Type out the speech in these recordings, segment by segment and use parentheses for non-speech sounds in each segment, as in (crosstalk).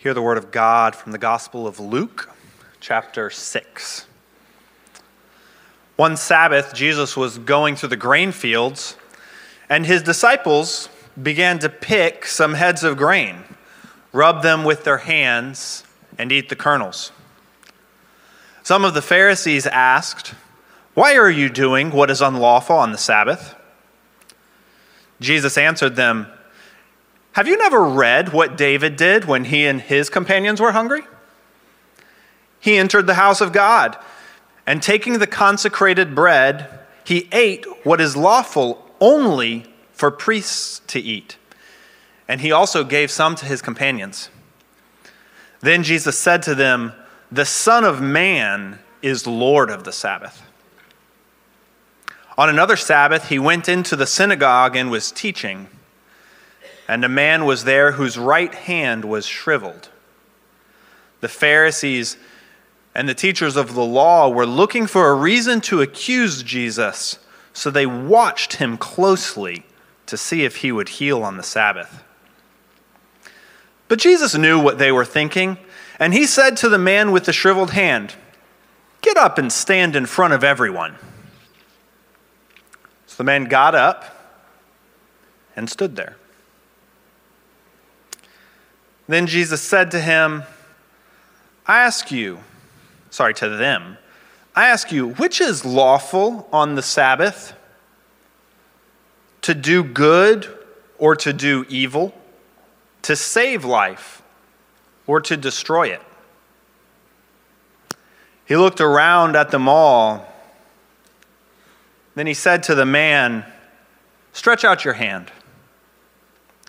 Hear the word of God from the Gospel of Luke, chapter 6. One Sabbath, Jesus was going through the grain fields, and his disciples began to pick some heads of grain, rub them with their hands, and eat the kernels. Some of the Pharisees asked, Why are you doing what is unlawful on the Sabbath? Jesus answered them, have you never read what David did when he and his companions were hungry? He entered the house of God, and taking the consecrated bread, he ate what is lawful only for priests to eat. And he also gave some to his companions. Then Jesus said to them, The Son of Man is Lord of the Sabbath. On another Sabbath, he went into the synagogue and was teaching and a man was there whose right hand was shriveled. The Pharisees and the teachers of the law were looking for a reason to accuse Jesus, so they watched him closely to see if he would heal on the Sabbath. But Jesus knew what they were thinking, and he said to the man with the shriveled hand, Get up and stand in front of everyone. So the man got up and stood there. Then Jesus said to him, I ask you, sorry, to them, I ask you, which is lawful on the Sabbath? To do good or to do evil? To save life or to destroy it? He looked around at them all. Then he said to the man, Stretch out your hand.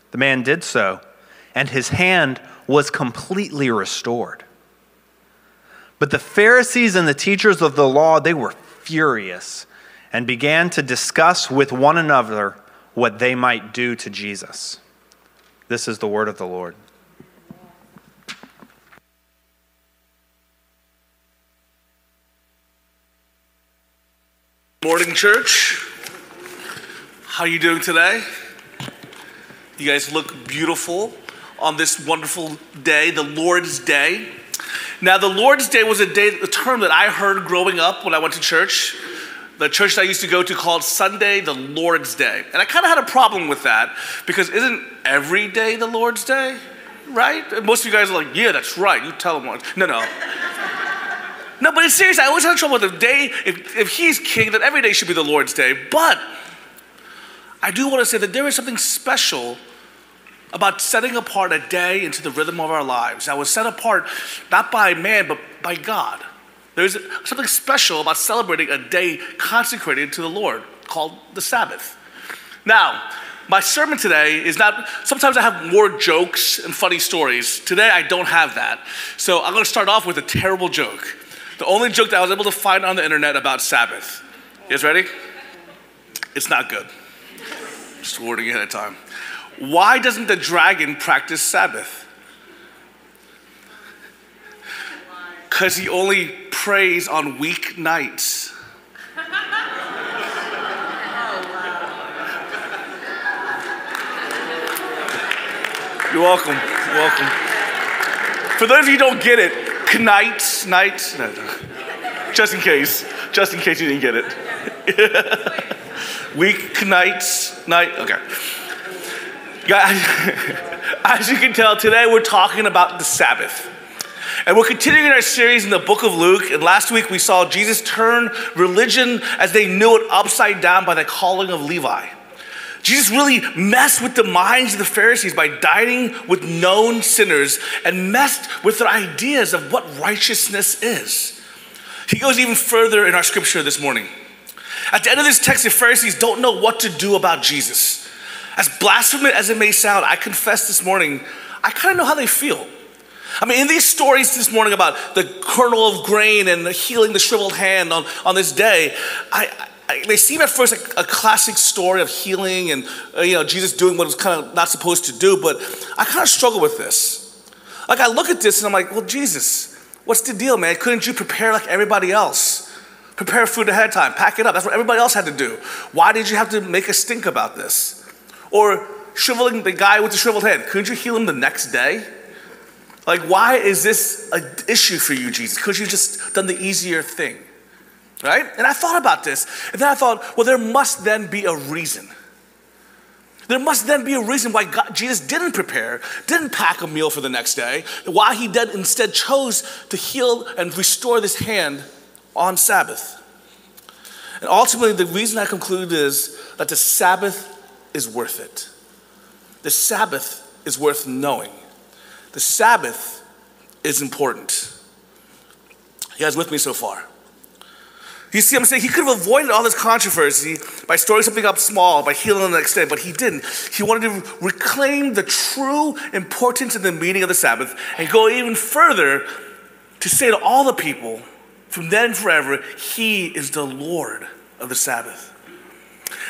The man did so and his hand was completely restored. But the Pharisees and the teachers of the law, they were furious and began to discuss with one another what they might do to Jesus. This is the word of the Lord. Morning, church. How are you doing today? You guys look beautiful on this wonderful day, the Lord's Day. Now, the Lord's Day was a day, a term that I heard growing up when I went to church. The church that I used to go to called Sunday the Lord's Day. And I kind of had a problem with that because isn't every day the Lord's Day? Right? Most of you guys are like, yeah, that's right. You tell them what. No, no. no, but it's serious. I always had trouble with the day. If, if he's king, then every day should be the Lord's Day. But I do want to say that there is something special about setting apart a day into the rhythm of our lives that was set apart not by man, but by God. There's something special about celebrating a day consecrated to the Lord called the Sabbath. Now, my sermon today is not, sometimes I have more jokes and funny stories. Today I don't have that. So I'm to start off with a terrible joke. The only joke that I was able to find on the internet about Sabbath. You guys ready? It's not good. Just warning ahead of time. Why doesn't the dragon practice Sabbath? Because he only prays on week nights. You're welcome. You're welcome. For those of you who don't get it, knights, nights, no, no. just in case, just in case you didn't get it. (laughs) Week, nights, night, okay. (laughs) As you can tell, today we're talking about the Sabbath. And we're continuing our series in the book of Luke. And last week we saw Jesus turn religion as they knew it upside down by the calling of Levi. Jesus really messed with the minds of the Pharisees by dining with known sinners and messed with their ideas of what righteousness is. He goes even further in our scripture this morning. At the end of this text, the Pharisees don't know what to do about Jesus. As blasphemous as it may sound, I confess this morning, I kind of know how they feel. I mean, in these stories this morning about the kernel of grain and healing the shriveled hand on, on this day, I, I, they seem at first like a classic story of healing and uh, you know Jesus doing what was kind of not supposed to do, but I kind of struggle with this. Like I look at this and I'm like, well, Jesus, what's the deal, man? Couldn't you prepare like everybody else? Prepare food ahead of time, pack it up. That's what everybody else had to do. Why did you have to make a stink about this? Or shriveling the guy with the shriveled hand. couldn't you heal him the next day? Like, why is this an issue for you, Jesus? Because you just done the easier thing, right? And I thought about this, and then I thought, well, there must then be a reason. There must then be a reason why God, Jesus didn't prepare, didn't pack a meal for the next day, why he instead chose to heal and restore this hand on Sabbath. And ultimately, the reason I conclude is that the Sabbath is worth it. The Sabbath is worth knowing. The Sabbath is important. You guys with me so far? You see, I'm saying he could have avoided all this controversy by storing something up small, by healing on the next day, but he didn't. He wanted to reclaim the true importance and the meaning of the Sabbath and go even further to say to all the people, from then forever, he is the Lord of the Sabbath.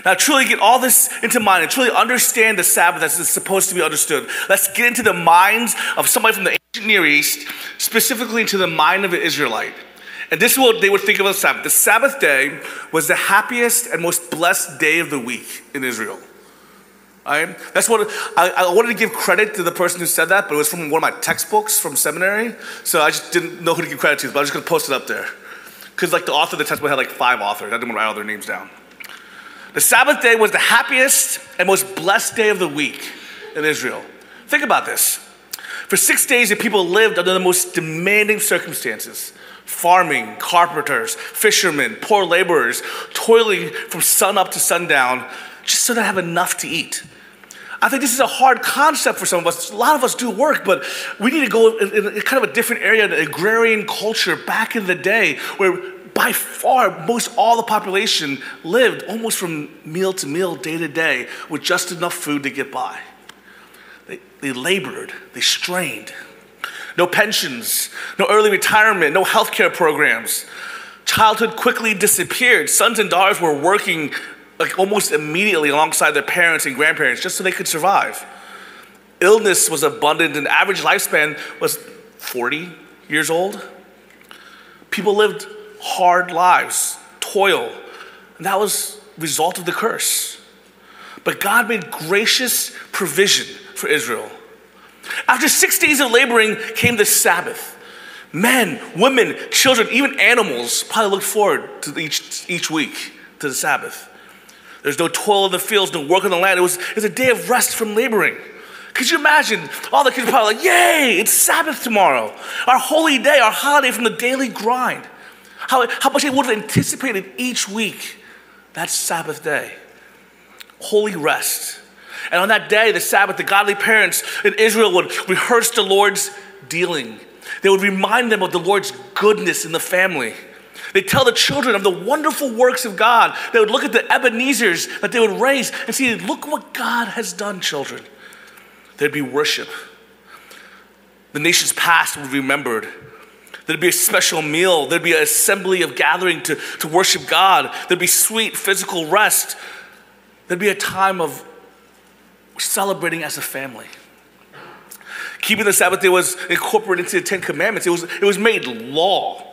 Now, truly get all this into mind and truly understand the Sabbath as it's supposed to be understood. Let's get into the minds of somebody from the ancient Near East, specifically into the mind of an Israelite. And this is what they would think of the Sabbath. The Sabbath day was the happiest and most blessed day of the week in Israel. Right? That's what I, I, wanted to give credit to the person who said that, but it was from one of my textbooks from seminary. So I just didn't know who to give credit to, but I was just gonna post it up there. Because like the author of the textbook had like five authors. I didn't want to write all their names down. The Sabbath day was the happiest and most blessed day of the week in Israel. Think about this. For six days, the people lived under the most demanding circumstances farming, carpenters, fishermen, poor laborers, toiling from sun up to sundown just so they have enough to eat. I think this is a hard concept for some of us. A lot of us do work, but we need to go in, in kind of a different area, an agrarian culture back in the day where by far most all the population lived almost from meal to meal, day to day, with just enough food to get by. They, they labored, they strained. No pensions, no early retirement, no healthcare programs. Childhood quickly disappeared. Sons and daughters were working like almost immediately alongside their parents and grandparents just so they could survive. Illness was abundant, and average lifespan was 40 years old. People lived hard lives, toil, and that was result of the curse. But God made gracious provision for Israel. After six days of laboring came the Sabbath. Men, women, children, even animals probably looked forward to each, each week to the Sabbath. There's no toil in the fields, no work on the land. It was, it was a day of rest from laboring. Could you imagine? All the kids probably like, Yay, it's Sabbath tomorrow. Our holy day, our holiday from the daily grind. How, how much they would have anticipated each week that Sabbath day. Holy rest. And on that day, the Sabbath, the godly parents in Israel would rehearse the Lord's dealing. They would remind them of the Lord's goodness in the family. They tell the children of the wonderful works of God. They would look at the Ebenezer's that they would raise and see, look what God has done, children. There'd be worship. The nation's past would be remembered. There'd be a special meal. There'd be an assembly of gathering to, to worship God. There'd be sweet physical rest. There'd be a time of celebrating as a family. Keeping the Sabbath day was incorporated into the Ten Commandments. It was, it was made law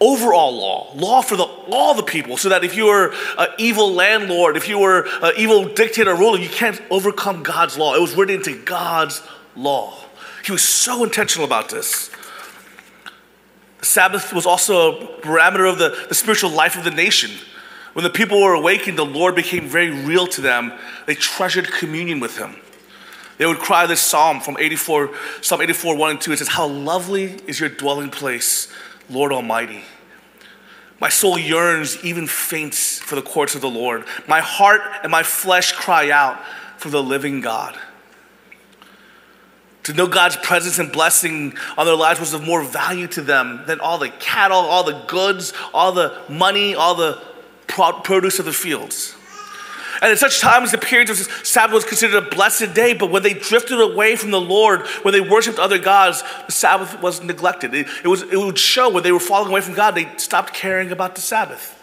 overall law, law for the, all the people, so that if you were an evil landlord, if you were an evil dictator ruler, you can't overcome God's law. It was written into God's law. He was so intentional about this. Sabbath was also a parameter of the, the spiritual life of the nation. When the people were awakened, the Lord became very real to them. They treasured communion with Him. They would cry this psalm from 84, Psalm 84, 1 and 2. It says, How lovely is your dwelling place, Lord Almighty. My soul yearns, even faints for the courts of the Lord. My heart and my flesh cry out for the living God. To know God's presence and blessing on their lives was of more value to them than all the cattle, all the goods, all the money, all the produce of the fields. And at such times, the period of Sabbath was considered a blessed day, but when they drifted away from the Lord, when they worshiped other gods, the Sabbath was neglected. It, it, was, it would show when they were falling away from God, they stopped caring about the Sabbath.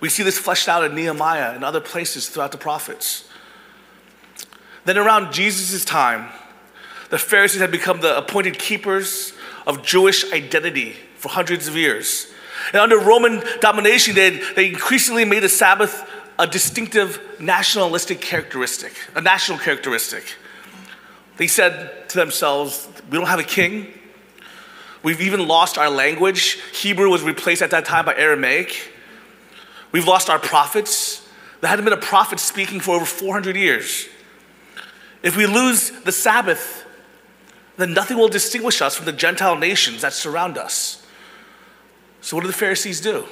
We see this fleshed out in Nehemiah and other places throughout the prophets. Then around Jesus' time, the Pharisees had become the appointed keepers of Jewish identity for hundreds of years. And under Roman domination, they, they increasingly made the Sabbath a distinctive nationalistic characteristic, a national characteristic. They said to themselves, We don't have a king. We've even lost our language. Hebrew was replaced at that time by Aramaic. We've lost our prophets. There hadn't been a prophet speaking for over 400 years. If we lose the Sabbath, then nothing will distinguish us from the Gentile nations that surround us. So, what do the Pharisees do?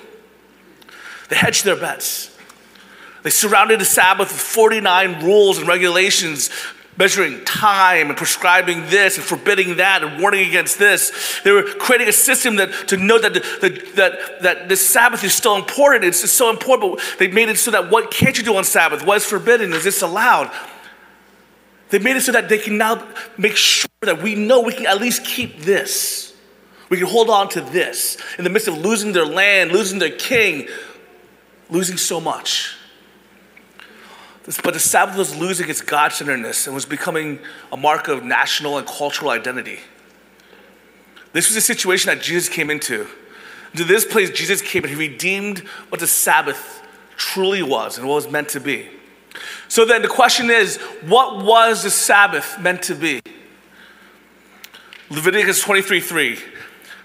They hedged their bets. They surrounded the Sabbath with 49 rules and regulations measuring time and prescribing this and forbidding that and warning against this. They were creating a system that to know that the, the, that that the Sabbath is still important. It's so important, but they made it so that what can't you do on Sabbath? What is forbidden? Is this allowed? They made it so that they can now make sure that we know we can at least keep this. We can hold on to this in the midst of losing their land, losing their king, losing so much. But the Sabbath was losing its God centeredness and was becoming a mark of national and cultural identity. This was a situation that Jesus came into. To this place, Jesus came and he redeemed what the Sabbath truly was and what was meant to be. So then the question is what was the Sabbath meant to be? Leviticus 23 3.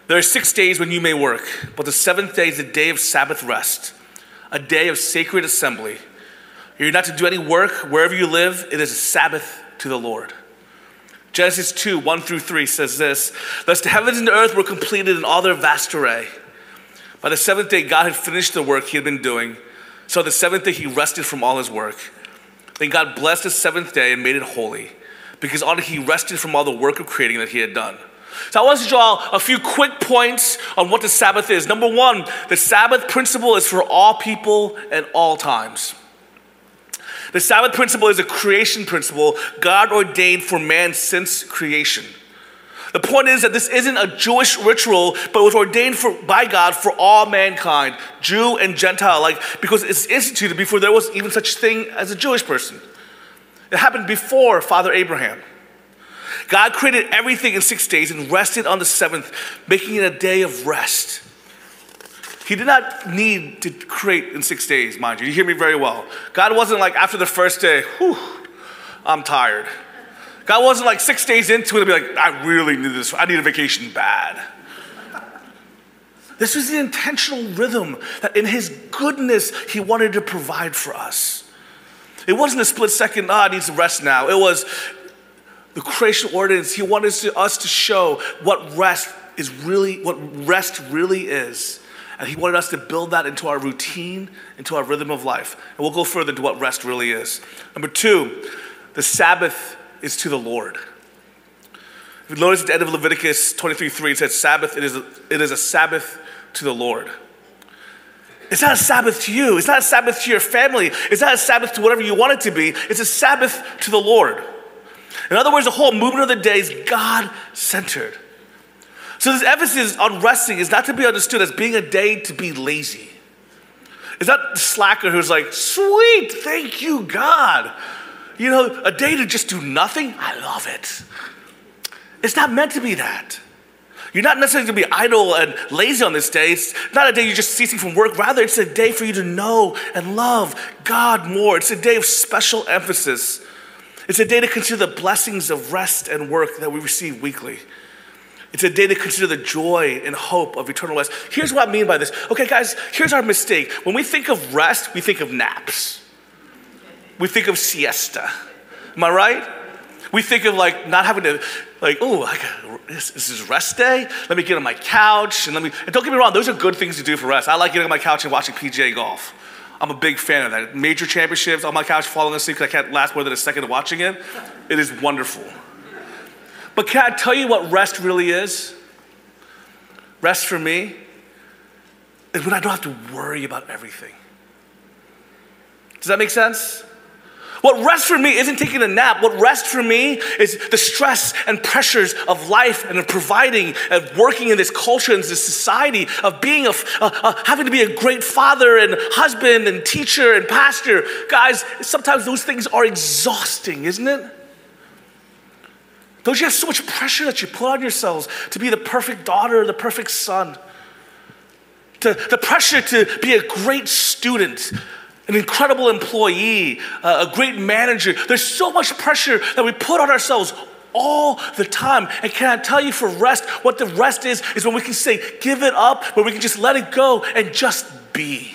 There are six days when you may work, but the seventh day is a day of Sabbath rest, a day of sacred assembly. You're not to do any work wherever you live, it is a Sabbath to the Lord. Genesis 2 1 through 3 says this Thus the heavens and the earth were completed in all their vast array. By the seventh day, God had finished the work he had been doing. So the seventh day, he rested from all his work. Then God blessed the seventh day and made it holy, because on it he rested from all the work of creating that he had done. So I want to draw a few quick points on what the Sabbath is. Number one, the Sabbath principle is for all people at all times. The Sabbath principle is a creation principle God ordained for man since creation. The point is that this isn't a Jewish ritual, but was ordained for, by God for all mankind, Jew and Gentile, like because it's instituted before there was even such thing as a Jewish person. It happened before Father Abraham. God created everything in six days and rested on the seventh, making it a day of rest. He did not need to create in six days, mind you. You hear me very well. God wasn't like after the first day, whew, I'm tired. God wasn't like six days into it and be like, I really need this. I need a vacation bad. This was the intentional rhythm that in his goodness he wanted to provide for us. It wasn't a split second, ah, I need to rest now. It was the creation ordinance. He wanted us to show what rest is really, what rest really is. And he wanted us to build that into our routine, into our rhythm of life. And we'll go further to what rest really is. Number two, the Sabbath is to the Lord. If you notice at the end of Leviticus 23 3, it says, Sabbath, it is, a, it is a Sabbath to the Lord. It's not a Sabbath to you. It's not a Sabbath to your family. It's not a Sabbath to whatever you want it to be. It's a Sabbath to the Lord. In other words, the whole movement of the day is God centered. So, this emphasis on resting is not to be understood as being a day to be lazy. It's not the slacker who's like, sweet, thank you, God. You know, a day to just do nothing, I love it. It's not meant to be that. You're not necessarily going to be idle and lazy on this day. It's not a day you're just ceasing from work. Rather, it's a day for you to know and love God more. It's a day of special emphasis. It's a day to consider the blessings of rest and work that we receive weekly. It's a day to consider the joy and hope of eternal rest. Here's what I mean by this. Okay, guys, here's our mistake. When we think of rest, we think of naps, we think of siesta. Am I right? We think of like not having to, like, oh, this, this, is rest day. Let me get on my couch and let me. And don't get me wrong; those are good things to do for rest. I like getting on my couch and watching PGA golf. I'm a big fan of that. Major championships on my couch, falling asleep because I can't last more than a second watching it. It is wonderful. But can I tell you what rest really is? Rest for me is when I don't have to worry about everything. Does that make sense? What rest for me isn't taking a nap. What rest for me is the stress and pressures of life and of providing and working in this culture and this society of being a, uh, uh, having to be a great father and husband and teacher and pastor. Guys, sometimes those things are exhausting, isn't it? Don't you have so much pressure that you put on yourselves to be the perfect daughter, the perfect son? To, the pressure to be a great student, an incredible employee, uh, a great manager. There's so much pressure that we put on ourselves all the time. And can I tell you for rest, what the rest is, is when we can say, give it up, when we can just let it go and just be.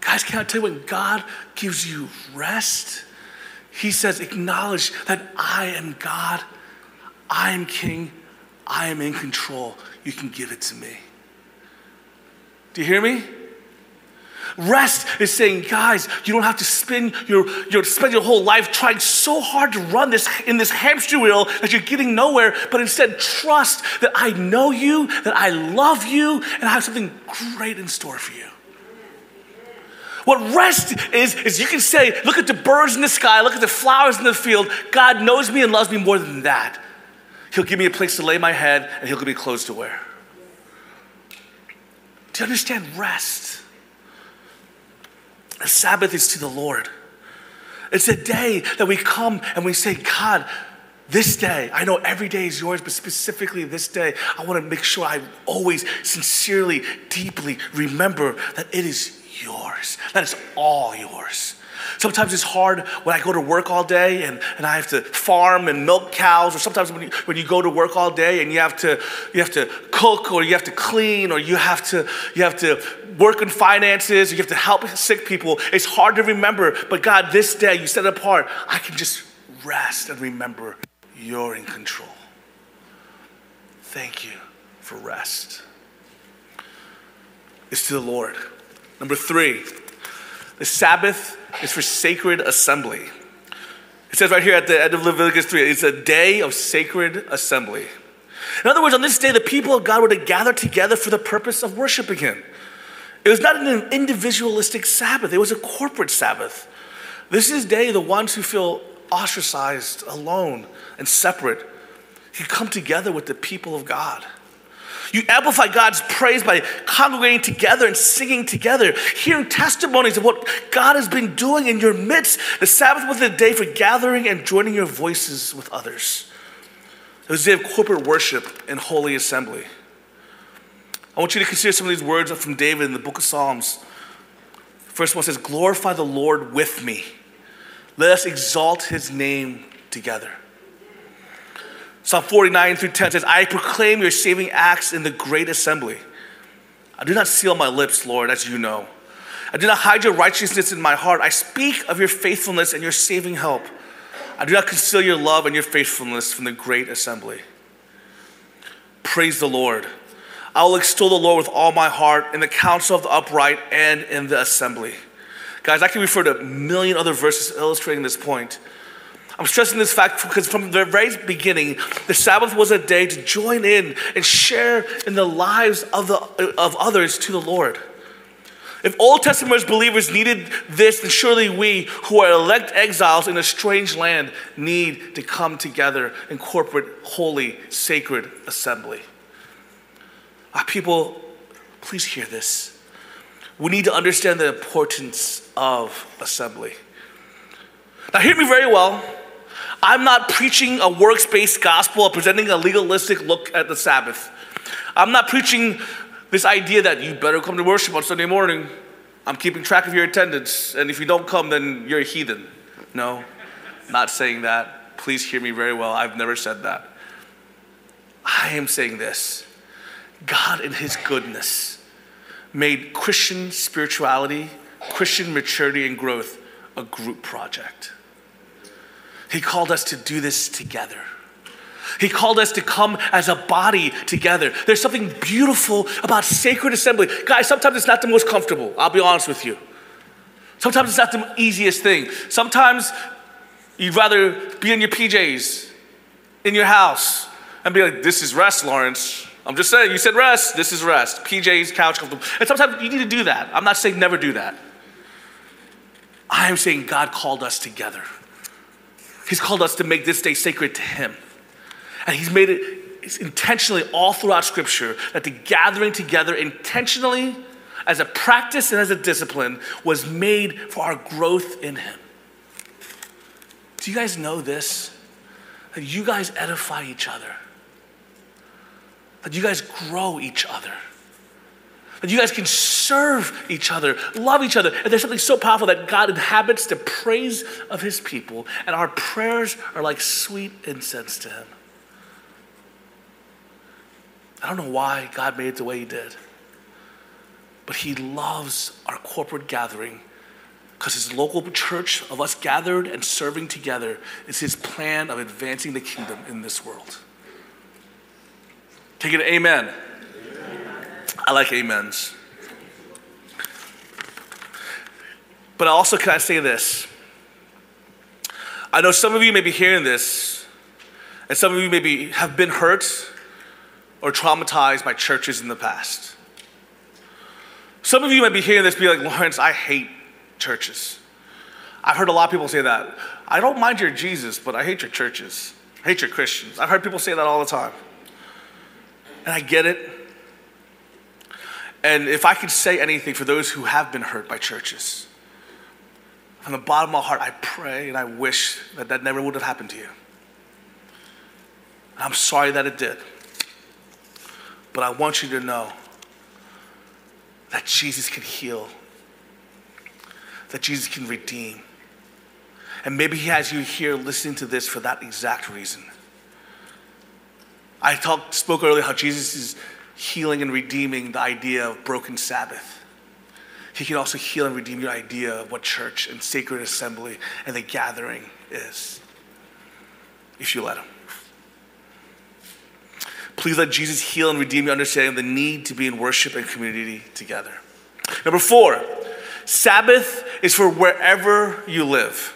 Guys, can I tell you when God gives you rest? He says, acknowledge that I am God, I am King, I am in control. You can give it to me. Do you hear me? Rest is saying, guys, you don't have to spend your, your, spend your whole life trying so hard to run this in this hamster wheel that you're getting nowhere, but instead trust that I know you, that I love you, and I have something great in store for you. What rest is, is you can say, look at the birds in the sky, look at the flowers in the field. God knows me and loves me more than that. He'll give me a place to lay my head and He'll give me clothes to wear. Do you understand rest? The Sabbath is to the Lord. It's a day that we come and we say, God, this day, I know every day is yours, but specifically this day, I want to make sure I always sincerely, deeply remember that it is yours. That is all yours. Sometimes it's hard when I go to work all day and, and I have to farm and milk cows, or sometimes when you, when you go to work all day and you have to you have to cook or you have to clean or you have to you have to work in finances, or you have to help sick people. It's hard to remember, but God, this day you set apart, I can just rest and remember you're in control. Thank you for rest. It's to the Lord. Number three, the Sabbath is for sacred assembly. It says right here at the end of Leviticus 3, it's a day of sacred assembly. In other words, on this day, the people of God were to gather together for the purpose of worshiping Him. It was not an individualistic Sabbath, it was a corporate Sabbath. This is day the ones who feel ostracized, alone, and separate can come together with the people of God. You amplify God's praise by congregating together and singing together, hearing testimonies of what God has been doing in your midst. The Sabbath was a day for gathering and joining your voices with others. It was a day of corporate worship and holy assembly. I want you to consider some of these words from David in the book of Psalms. first one says, Glorify the Lord with me. Let us exalt his name together. Psalm 49 through 10 says, I proclaim your saving acts in the great assembly. I do not seal my lips, Lord, as you know. I do not hide your righteousness in my heart. I speak of your faithfulness and your saving help. I do not conceal your love and your faithfulness from the great assembly. Praise the Lord. I will extol the Lord with all my heart in the council of the upright and in the assembly. Guys, I can refer to a million other verses illustrating this point. I'm stressing this fact because from the very beginning, the Sabbath was a day to join in and share in the lives of, the, of others to the Lord. If Old Testament believers needed this, then surely we, who are elect exiles in a strange land, need to come together in corporate, holy, sacred assembly. Our people, please hear this. We need to understand the importance of assembly. Now, hear me very well. I'm not preaching a works based gospel or presenting a legalistic look at the Sabbath. I'm not preaching this idea that you better come to worship on Sunday morning. I'm keeping track of your attendance, and if you don't come, then you're a heathen. No, not saying that. Please hear me very well. I've never said that. I am saying this God, in His goodness, made Christian spirituality, Christian maturity, and growth a group project. He called us to do this together. He called us to come as a body together. There's something beautiful about sacred assembly. Guys, sometimes it's not the most comfortable, I'll be honest with you. Sometimes it's not the easiest thing. Sometimes you'd rather be in your PJs, in your house, and be like, this is rest, Lawrence. I'm just saying, you said rest, this is rest. PJs, couch, comfortable. And sometimes you need to do that. I'm not saying never do that. I am saying God called us together. He's called us to make this day sacred to Him. And He's made it intentionally all throughout Scripture that the gathering together intentionally as a practice and as a discipline was made for our growth in Him. Do you guys know this? That you guys edify each other, that you guys grow each other. That you guys can serve each other, love each other. And there's something so powerful that God inhabits the praise of his people, and our prayers are like sweet incense to him. I don't know why God made it the way he did, but he loves our corporate gathering because his local church of us gathered and serving together is his plan of advancing the kingdom in this world. Take it, amen. I like amens. But also, can I say this? I know some of you may be hearing this, and some of you maybe have been hurt or traumatized by churches in the past. Some of you might be hearing this, be like, Lawrence, I hate churches. I've heard a lot of people say that. I don't mind your Jesus, but I hate your churches. I hate your Christians. I've heard people say that all the time. And I get it. And if I could say anything for those who have been hurt by churches, from the bottom of my heart, I pray and I wish that that never would have happened to you. I'm sorry that it did. But I want you to know that Jesus can heal, that Jesus can redeem. And maybe He has you here listening to this for that exact reason. I talked, spoke earlier how Jesus is healing and redeeming the idea of broken Sabbath. He can also heal and redeem your idea of what church and sacred assembly and the gathering is, if you let Him. Please let Jesus heal and redeem your understanding of the need to be in worship and community together. Number four, Sabbath is for wherever you live.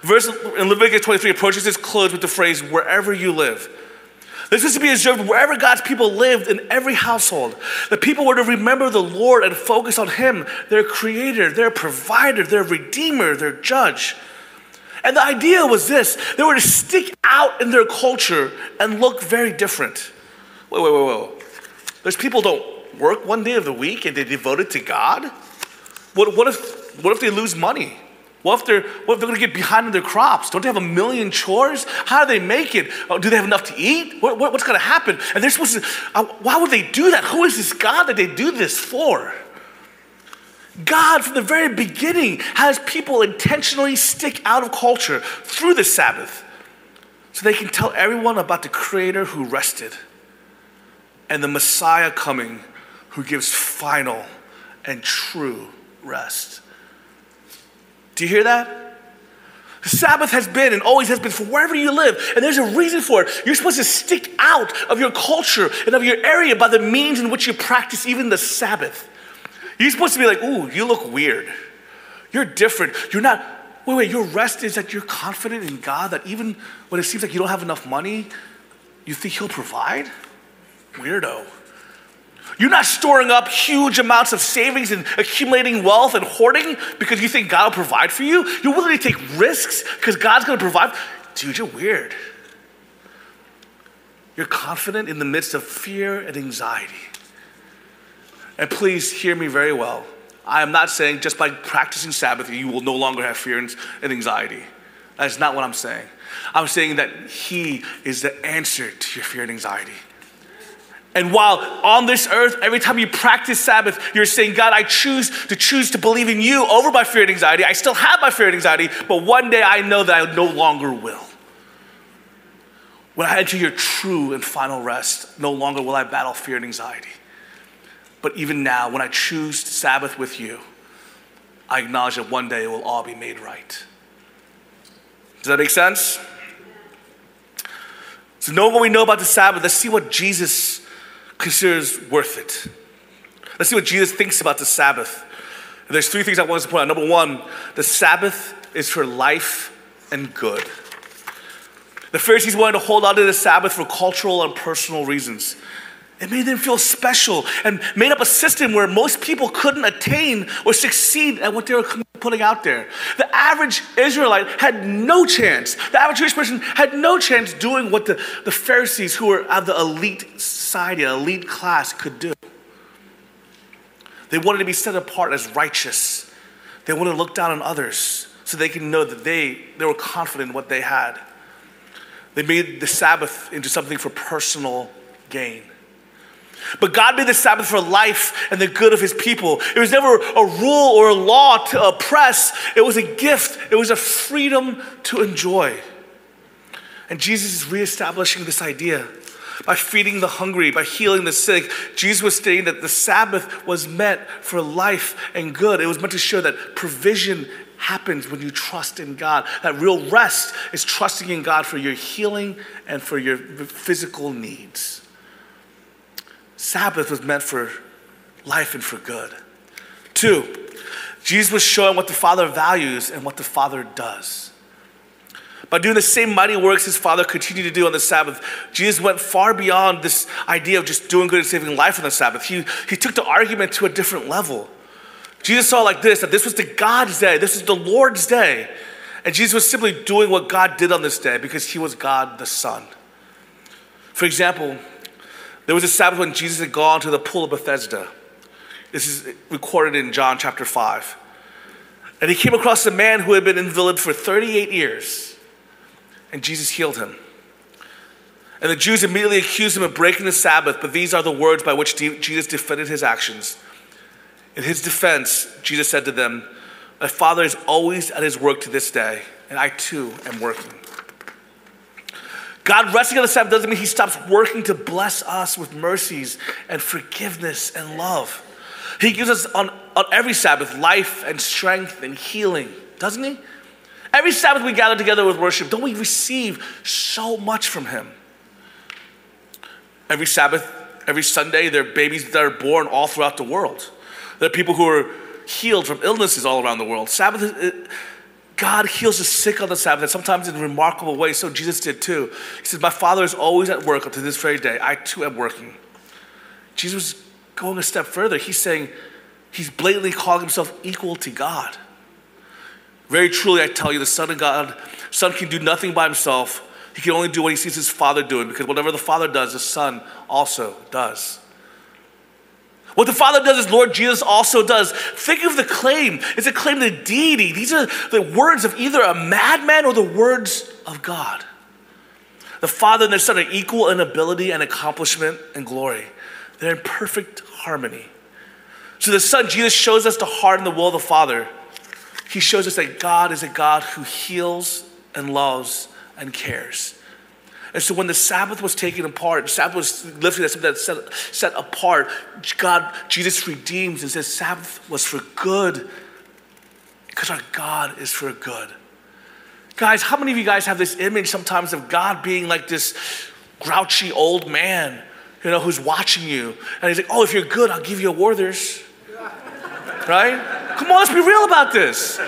Verse in Leviticus 23 approaches its close with the phrase, wherever you live. This was to be observed wherever God's people lived in every household. The people were to remember the Lord and focus on Him, their creator, their provider, their redeemer, their judge. And the idea was this they were to stick out in their culture and look very different. Wait, wait, wait, wait. There's people don't work one day of the week and they devote it to God? What, what, if, what if they lose money? What if they're, what if they're going to get behind in their crops? Don't they have a million chores? How do they make it? Oh, do they have enough to eat? What, what, what's going to happen? And they're supposed to, uh, why would they do that? Who is this God that they do this for? God, from the very beginning, has people intentionally stick out of culture through the Sabbath so they can tell everyone about the Creator who rested and the Messiah coming who gives final and true rest. Do you hear that? Sabbath has been and always has been for wherever you live, and there's a reason for it. You're supposed to stick out of your culture and of your area by the means in which you practice even the Sabbath. You're supposed to be like, ooh, you look weird. You're different. You're not, wait, wait, your rest is that you're confident in God that even when it seems like you don't have enough money, you think He'll provide? Weirdo. You're not storing up huge amounts of savings and accumulating wealth and hoarding because you think God will provide for you. You're willing to take risks because God's going to provide. Dude, you're weird. You're confident in the midst of fear and anxiety. And please hear me very well. I am not saying just by practicing Sabbath you will no longer have fear and anxiety. That's not what I'm saying. I'm saying that He is the answer to your fear and anxiety. And while on this earth, every time you practice Sabbath, you're saying, God, I choose to choose to believe in you over my fear and anxiety. I still have my fear and anxiety, but one day I know that I no longer will. When I enter your true and final rest, no longer will I battle fear and anxiety. But even now, when I choose Sabbath with you, I acknowledge that one day it will all be made right. Does that make sense? So, know what we know about the Sabbath, let's see what Jesus considers worth it. Let's see what Jesus thinks about the Sabbath. There's three things I want to point out. Number one, the Sabbath is for life and good. The Pharisees wanted to hold on to the Sabbath for cultural and personal reasons. It made them feel special and made up a system where most people couldn't attain or succeed at what they were putting out there. The average Israelite had no chance. The average Jewish person had no chance doing what the, the Pharisees, who were of the elite society, elite class, could do. They wanted to be set apart as righteous. They wanted to look down on others so they could know that they, they were confident in what they had. They made the Sabbath into something for personal gain. But God made the Sabbath for life and the good of his people. It was never a rule or a law to oppress, it was a gift, it was a freedom to enjoy. And Jesus is reestablishing this idea by feeding the hungry, by healing the sick. Jesus was stating that the Sabbath was meant for life and good. It was meant to show that provision happens when you trust in God. That real rest is trusting in God for your healing and for your physical needs. Sabbath was meant for life and for good. Two, Jesus was showing what the Father values and what the Father does. By doing the same mighty works his Father continued to do on the Sabbath, Jesus went far beyond this idea of just doing good and saving life on the Sabbath. He, he took the argument to a different level. Jesus saw like this that this was the God's day, this is the Lord's day. And Jesus was simply doing what God did on this day because he was God the Son. For example, there was a Sabbath when Jesus had gone to the pool of Bethesda. This is recorded in John chapter 5. And he came across a man who had been invalid for 38 years and Jesus healed him. And the Jews immediately accused him of breaking the Sabbath, but these are the words by which Jesus defended his actions. In his defense, Jesus said to them, My Father is always at his work to this day, and I too am working. God resting on the Sabbath doesn't mean he stops working to bless us with mercies and forgiveness and love. He gives us on, on every Sabbath life and strength and healing, doesn't he? Every Sabbath we gather together with worship, don't we receive so much from Him? Every Sabbath, every Sunday, there are babies that are born all throughout the world. There are people who are healed from illnesses all around the world. Sabbath, uh, God heals the sick on the Sabbath, and sometimes in remarkable ways. So Jesus did too. He says, My Father is always at work up to this very day. I too am working. Jesus was going a step further. He's saying, He's blatantly calling himself equal to God. Very truly, I tell you, the Son of God, Son can do nothing by himself. He can only do what he sees his Father doing, because whatever the Father does, the Son also does. What the Father does is Lord Jesus also does. Think of the claim. It's a claim to deity. These are the words of either a madman or the words of God. The Father and the Son are equal in ability and accomplishment and glory. They're in perfect harmony. So the Son, Jesus, shows us the heart and the will of the Father he shows us that God is a God who heals and loves and cares. And so when the Sabbath was taken apart, the Sabbath was lifted as something that's set, set apart, God, Jesus redeems and says Sabbath was for good because our God is for good. Guys, how many of you guys have this image sometimes of God being like this grouchy old man, you know, who's watching you? And he's like, oh, if you're good, I'll give you a Werther's. (laughs) Right? Come on, let's be real about this.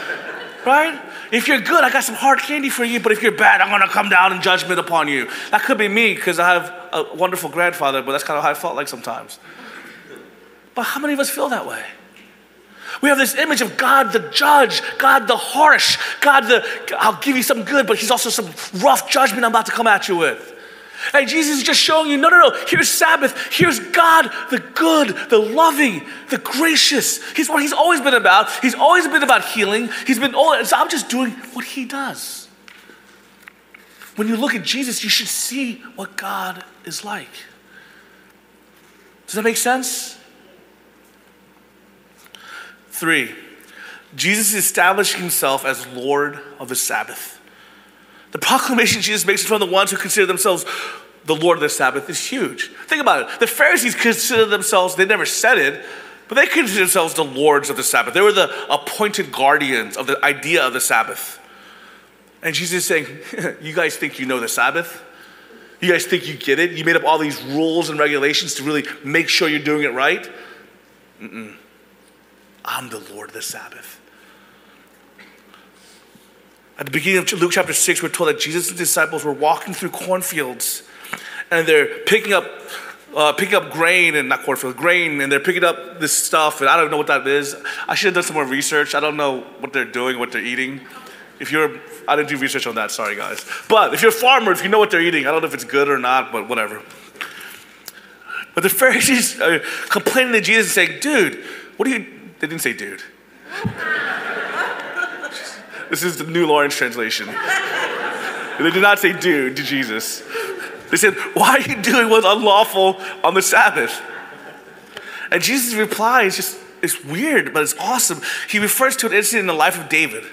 Right? If you're good, I got some hard candy for you, but if you're bad, I'm gonna come down in judgment upon you. That could be me because I have a wonderful grandfather, but that's kind of how I felt like sometimes. But how many of us feel that way? We have this image of God the judge, God the harsh, God the, I'll give you some good, but He's also some rough judgment I'm about to come at you with. Hey, Jesus is just showing you no, no, no. Here's Sabbath. Here's God, the good, the loving, the gracious. He's what He's always been about. He's always been about healing. He's been always, so I'm just doing what He does. When you look at Jesus, you should see what God is like. Does that make sense? Three, Jesus established himself as Lord of the Sabbath. The proclamation Jesus makes from the ones who consider themselves the Lord of the Sabbath is huge. Think about it. The Pharisees consider themselves, they never said it, but they considered themselves the lords of the Sabbath. They were the appointed guardians of the idea of the Sabbath. And Jesus is saying, (laughs) You guys think you know the Sabbath? You guys think you get it? You made up all these rules and regulations to really make sure you're doing it right? Mm-mm. I'm the Lord of the Sabbath. At the beginning of Luke chapter 6, we're told that Jesus' disciples were walking through cornfields and they're picking up uh, picking up grain and not cornfield grain and they're picking up this stuff and I don't know what that is. I should have done some more research. I don't know what they're doing, what they're eating. If you're, I didn't do research on that. Sorry, guys. But if you're a farmer, if you know what they're eating, I don't know if it's good or not, but whatever. But the Pharisees are complaining to Jesus, and saying, "Dude, what are you?" They didn't say, "Dude." This is the New Lawrence translation. they did not say dude to Jesus. They said, Why are you doing what's unlawful on the Sabbath? And Jesus' reply is just, it's weird, but it's awesome. He refers to an incident in the life of David.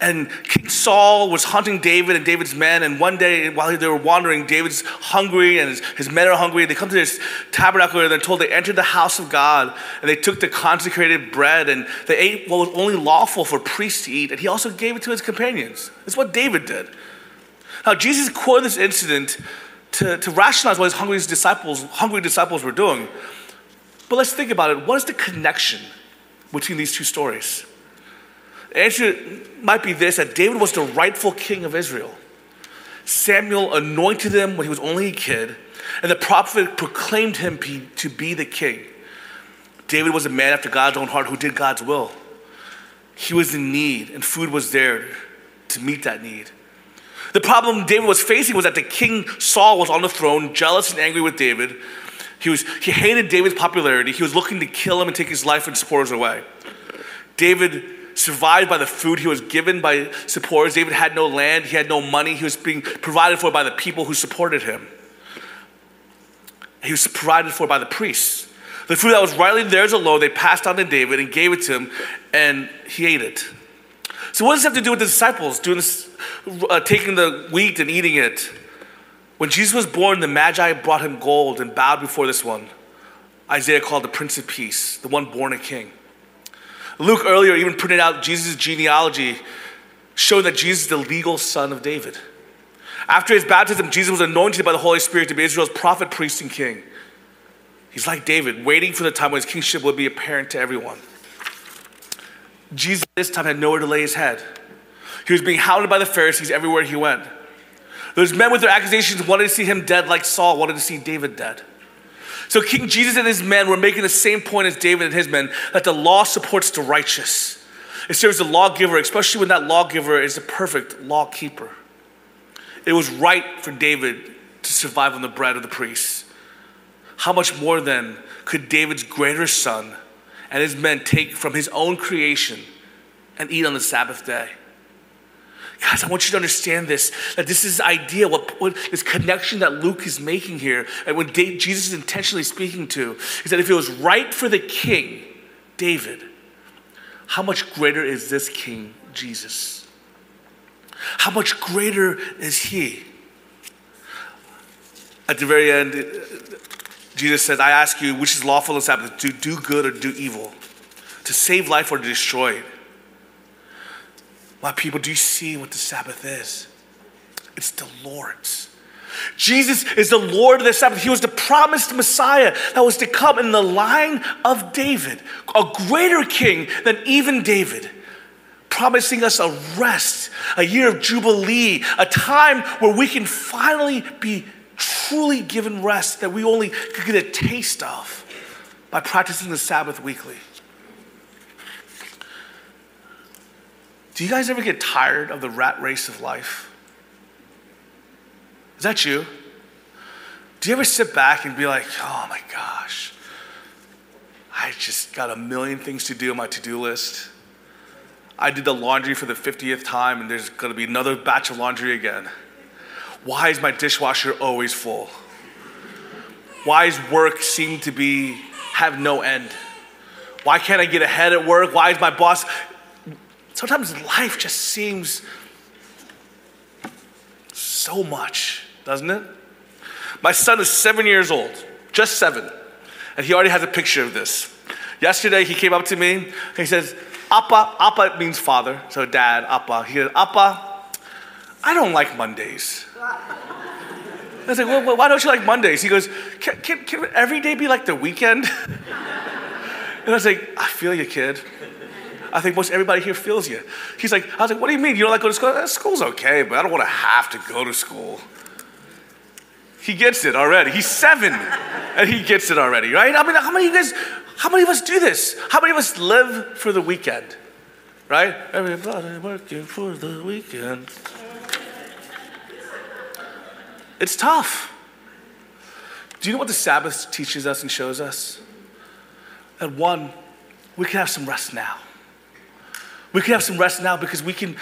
And King Saul was hunting David and David's men. And one day, while they were wandering, David's hungry and his, his men are hungry. They come to this tabernacle and they're told they entered the house of God and they took the consecrated bread and they ate what was only lawful for priests to eat. And he also gave it to his companions. That's what David did. Now, Jesus quoted this incident to, to rationalize what his hungry disciples, hungry disciples were doing. But let's think about it. What is the connection between these two stories? The answer might be this that David was the rightful king of Israel. Samuel anointed him when he was only a kid, and the prophet proclaimed him to be the king. David was a man after God's own heart who did God's will. He was in need, and food was there to meet that need. The problem David was facing was that the king Saul was on the throne, jealous and angry with David. He, was, he hated David's popularity. He was looking to kill him and take his life and supporters away. David survived by the food he was given by supporters. David had no land, he had no money, he was being provided for by the people who supported him. He was provided for by the priests. The food that was rightly theirs alone, they passed on to David and gave it to him, and he ate it. So, what does this have to do with the disciples doing this, uh, taking the wheat and eating it? When Jesus was born, the Magi brought him gold and bowed before this one. Isaiah called the Prince of Peace, the one born a king. Luke earlier even printed out Jesus' genealogy, showing that Jesus is the legal son of David. After his baptism, Jesus was anointed by the Holy Spirit to be Israel's prophet, priest, and king. He's like David, waiting for the time when his kingship would be apparent to everyone. Jesus this time had nowhere to lay his head. He was being hounded by the Pharisees everywhere he went. Those men with their accusations wanted to see him dead like Saul wanted to see David dead. So King Jesus and his men were making the same point as David and his men that the law supports the righteous. It serves the lawgiver, especially when that lawgiver is the perfect lawkeeper. It was right for David to survive on the bread of the priests. How much more then could David's greater son and his men take from his own creation and eat on the Sabbath day? Guys, I want you to understand this that this is idea, what, what this connection that Luke is making here, and what Jesus is intentionally speaking to, is that if it was right for the king, David, how much greater is this king, Jesus? How much greater is he? At the very end, Jesus says, I ask you, which is lawful in Sabbath, to do good or do evil, to save life or to destroy it? My people, do you see what the Sabbath is? It's the Lord's. Jesus is the Lord of the Sabbath. He was the promised Messiah that was to come in the line of David, a greater king than even David, promising us a rest, a year of Jubilee, a time where we can finally be truly given rest that we only could get a taste of by practicing the Sabbath weekly. Do you guys ever get tired of the rat race of life? Is that you? Do you ever sit back and be like, oh my gosh, I just got a million things to do on my to do list? I did the laundry for the 50th time and there's gonna be another batch of laundry again. Why is my dishwasher always full? Why does work seem to be have no end? Why can't I get ahead at work? Why is my boss Sometimes life just seems so much, doesn't it? My son is seven years old, just seven, and he already has a picture of this. Yesterday, he came up to me and he says, Appa, Appa means father, so dad, Appa. He said, Appa, I don't like Mondays. I was like, well, why don't you like Mondays? He goes, can, can, can every day be like the weekend? (laughs) and I was like, I feel you, kid. I think most everybody here feels you. He's like, I was like, what do you mean? You don't like go to school? Eh, school's okay, but I don't want to have to go to school. He gets it already. He's seven, and he gets it already, right? I mean, how many of you guys, how many of us do this? How many of us live for the weekend, right? Everybody working for the weekend. It's tough. Do you know what the Sabbath teaches us and shows us? That one, we can have some rest now. We can have some rest now because we can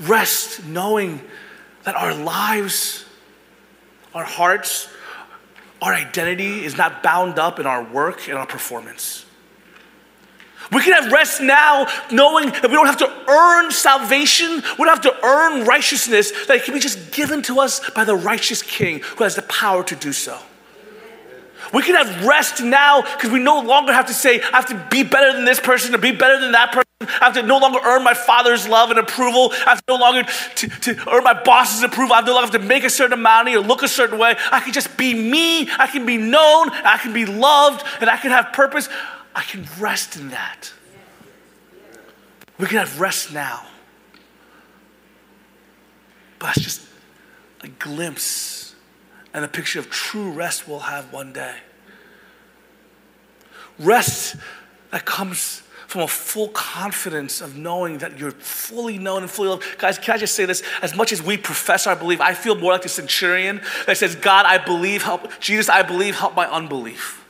rest knowing that our lives, our hearts, our identity is not bound up in our work and our performance. We can have rest now knowing that we don't have to earn salvation, we don't have to earn righteousness, that it can be just given to us by the righteous King who has the power to do so. We can have rest now because we no longer have to say, I have to be better than this person or be better than that person. I have to no longer earn my father's love and approval. I have to no longer to, to earn my boss's approval. I have no longer have to make a certain amount of money or look a certain way. I can just be me. I can be known. I can be loved and I can have purpose. I can rest in that. We can have rest now. But that's just a glimpse and a picture of true rest we'll have one day. Rest that comes from a full confidence of knowing that you're fully known and fully loved. Guys, can I just say this? As much as we profess our belief, I feel more like the centurion that says, God, I believe, help, Jesus, I believe, help my unbelief.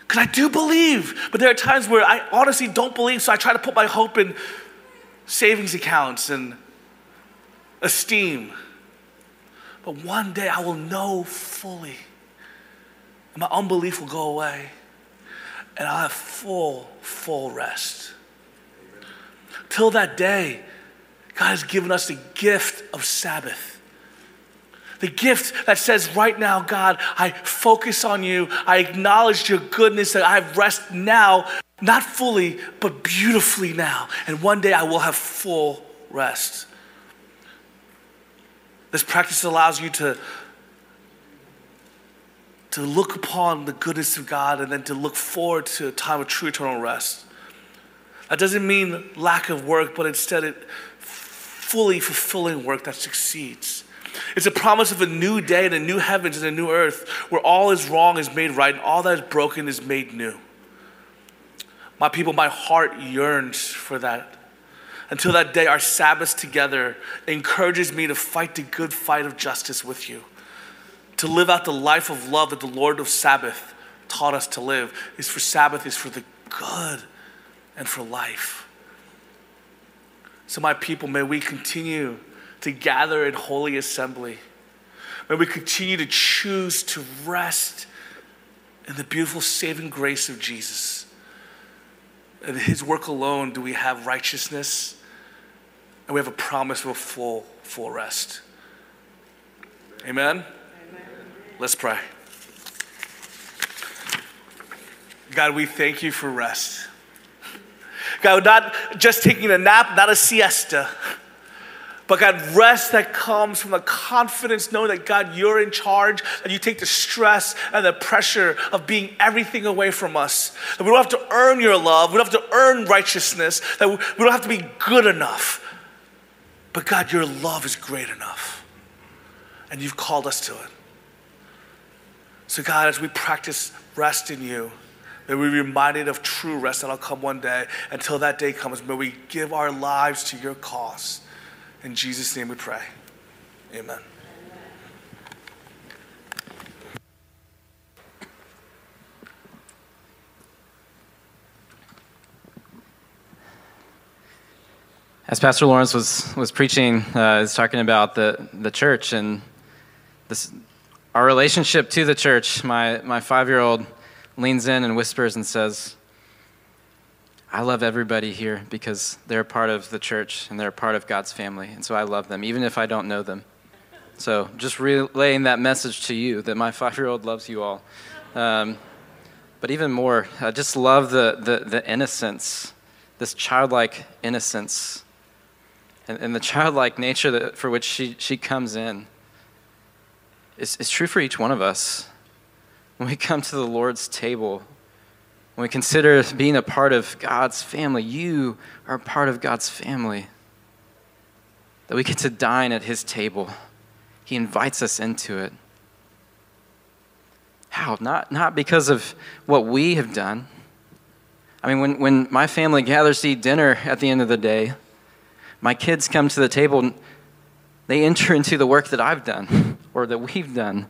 Because I do believe, but there are times where I honestly don't believe, so I try to put my hope in savings accounts and esteem. But one day I will know fully, and my unbelief will go away, and I'll have full, full rest. Till that day, God has given us the gift of Sabbath. The gift that says, right now, God, I focus on you. I acknowledge your goodness, that I have rest now, not fully, but beautifully now. And one day I will have full rest. This practice allows you to, to look upon the goodness of God and then to look forward to a time of true eternal rest. That doesn't mean lack of work, but instead it fully fulfilling work that succeeds. It's a promise of a new day and a new heavens and a new earth where all is wrong is made right and all that is broken is made new. My people, my heart yearns for that. Until that day, our Sabbath together encourages me to fight the good fight of justice with you. To live out the life of love that the Lord of Sabbath taught us to live is for Sabbath, is for the good and for life. So, my people, may we continue to gather in holy assembly. May we continue to choose to rest in the beautiful saving grace of Jesus. In his work alone do we have righteousness and we have a promise of a full, full rest. Amen? Let's pray. God, we thank you for rest. God, not just taking a nap, not a siesta but God, rest that comes from the confidence knowing that God, you're in charge, and you take the stress and the pressure of being everything away from us. That we don't have to earn your love, we don't have to earn righteousness, that we don't have to be good enough. But God, your love is great enough, and you've called us to it. So, God, as we practice rest in you, May we be reminded of true rest that'll come one day. Until that day comes, may we give our lives to your cause. In Jesus' name we pray. Amen. As Pastor Lawrence was, was preaching, uh, is talking about the, the church and this, our relationship to the church. My, my five year old leans in and whispers and says, I love everybody here because they're part of the church and they're part of God's family. And so I love them, even if I don't know them. So just relaying that message to you that my (laughs) five year old loves you all. Um, but even more, I just love the, the, the innocence, this childlike innocence, and, and the childlike nature that, for which she, she comes in. It's, it's true for each one of us. When we come to the Lord's table, when we consider being a part of God's family, you are a part of God's family. That we get to dine at His table. He invites us into it. How? Not, not because of what we have done. I mean, when, when my family gathers to eat dinner at the end of the day, my kids come to the table, they enter into the work that I've done or that we've done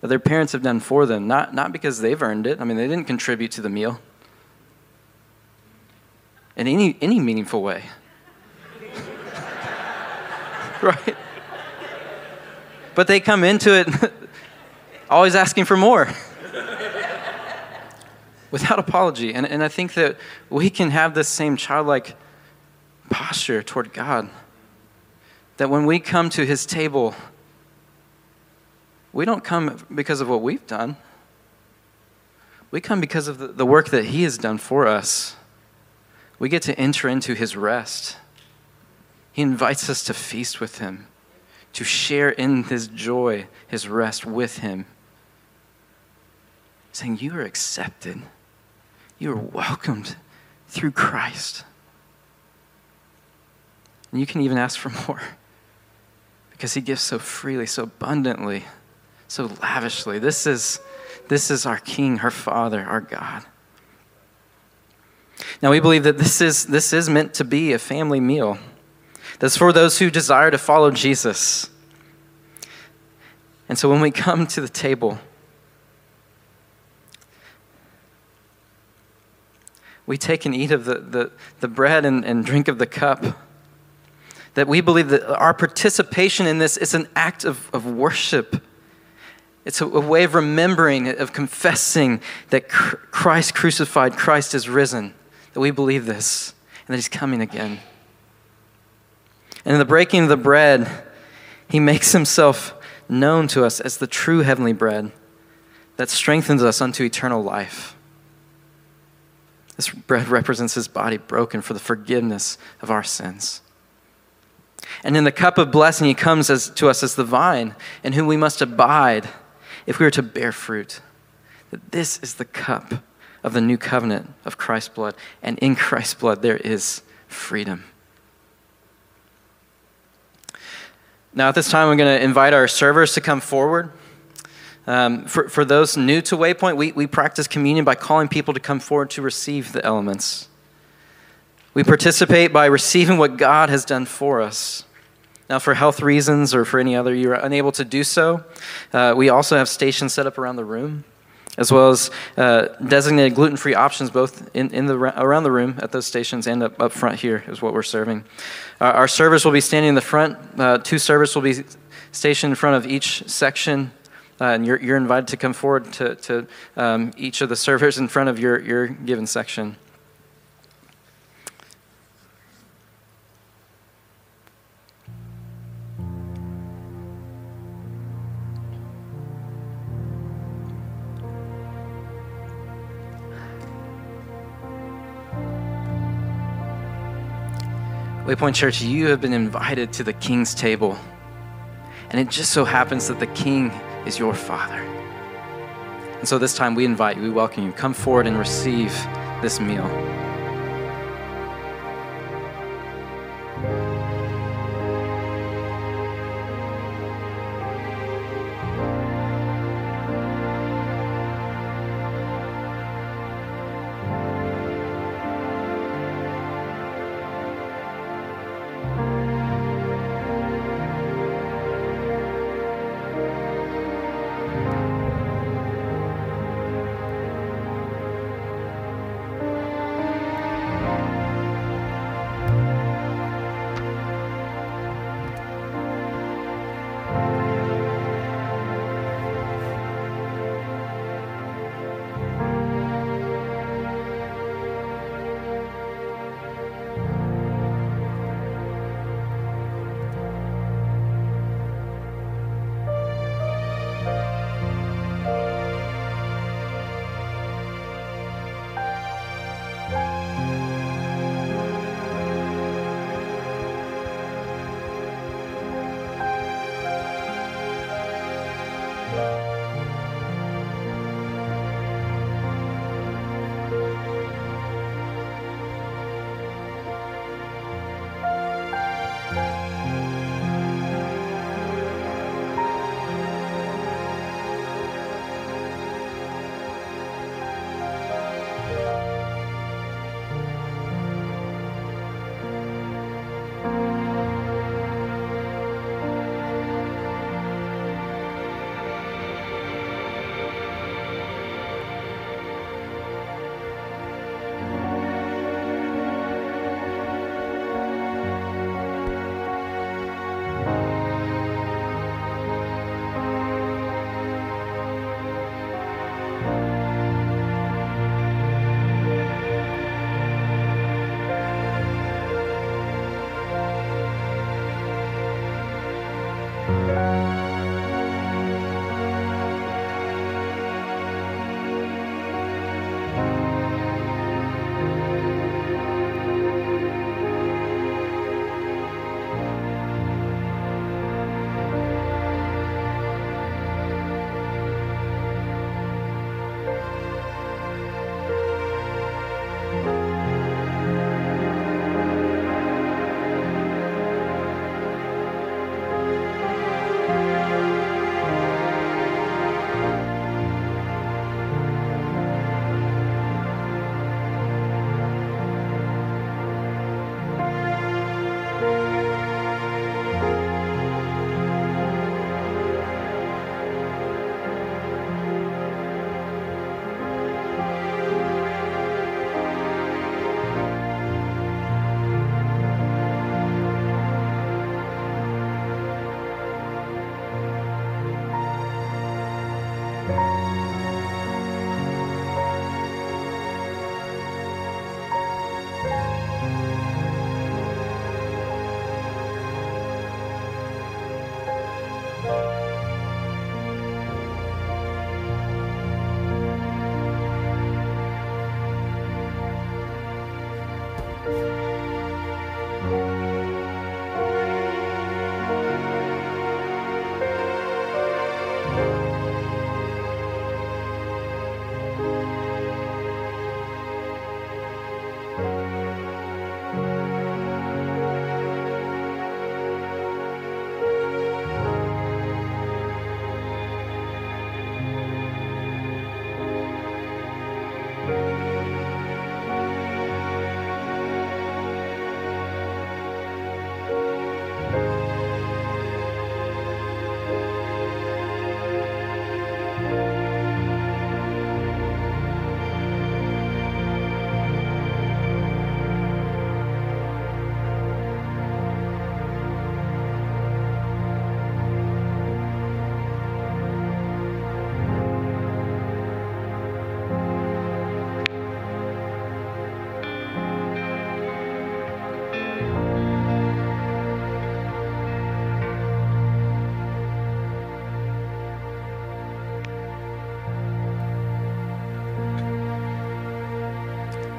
that their parents have done for them, not, not because they've earned it. I mean, they didn't contribute to the meal in any, any meaningful way. (laughs) right? But they come into it (laughs) always asking for more. (laughs) Without apology. And, and I think that we can have this same childlike posture toward God. That when we come to his table, we don't come because of what we've done. We come because of the, work that he has done for us. We get to enter into his rest. He invites us to feast with him, to share in his joy, his rest with him. Saying, You are accepted, you are welcomed through Christ. And you can even ask for (laughs) more because he gives so freely, so abundantly, so lavishly. This is, this is our King, our Father, our God. Now, we believe that this is, this is meant to be a family meal. That's for those who desire to follow Jesus. And so when we come to the table, we take and eat of the, the, the bread and, and drink of the cup. That we believe that our participation in this is an act of, of worship. It's a, a way of remembering, of confessing that Christ crucified, Christ is risen. That we believe this and that he's coming again. And in the breaking of the bread, he makes himself known to us as the true heavenly bread that strengthens us unto eternal life. This bread represents his body broken for the forgiveness of our sins. And in the cup of blessing, he comes as, to us as the vine in whom we must abide if we were to bear fruit. That this is the cup of the new covenant of Christ's blood, and in Christ's blood there is freedom. Now, at this time, I'm going to invite our servers to come forward. Um, for, for those new to Waypoint, we, we practice communion by calling people to come forward to receive the elements. We participate by receiving what God has done for us. Now, for health reasons or for any other, you're unable to do so. Uh, we also have stations set up around the room, as well as uh, designated gluten free options both in, in the, around the room at those stations and up, up front here is what we're serving. Uh, our servers will be standing in the front. Uh, two servers will be stationed in front of each section. Uh, and you're, you're invited to come forward to, to um, each of the servers in front of your, your given section. Waypoint Church, you have been invited to the King's table. And it just so happens that the King is your Father. And so this time we invite you, we welcome you. Come forward and receive this meal.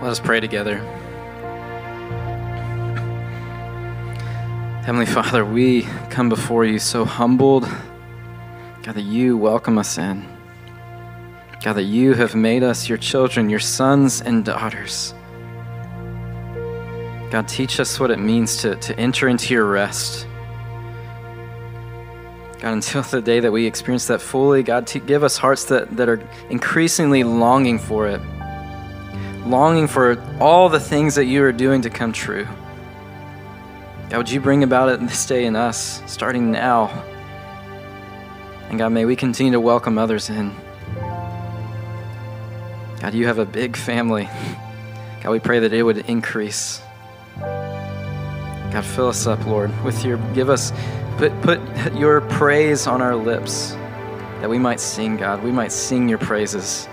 Let us pray together. Heavenly Father, we come before you so humbled, God, that you welcome us in. God, that you have made us your children, your sons and daughters. God, teach us what it means to, to enter into your rest. God, until the day that we experience that fully, God, give us hearts that, that are increasingly longing for it, longing for all the things that you are doing to come true. God, would you bring about it in this day in us, starting now? And God, may we continue to welcome others in. God, you have a big family. God, we pray that it would increase. God, fill us up, Lord, with your, give us, put, put your praise on our lips that we might sing, God. We might sing your praises.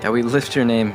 God, we lift your name.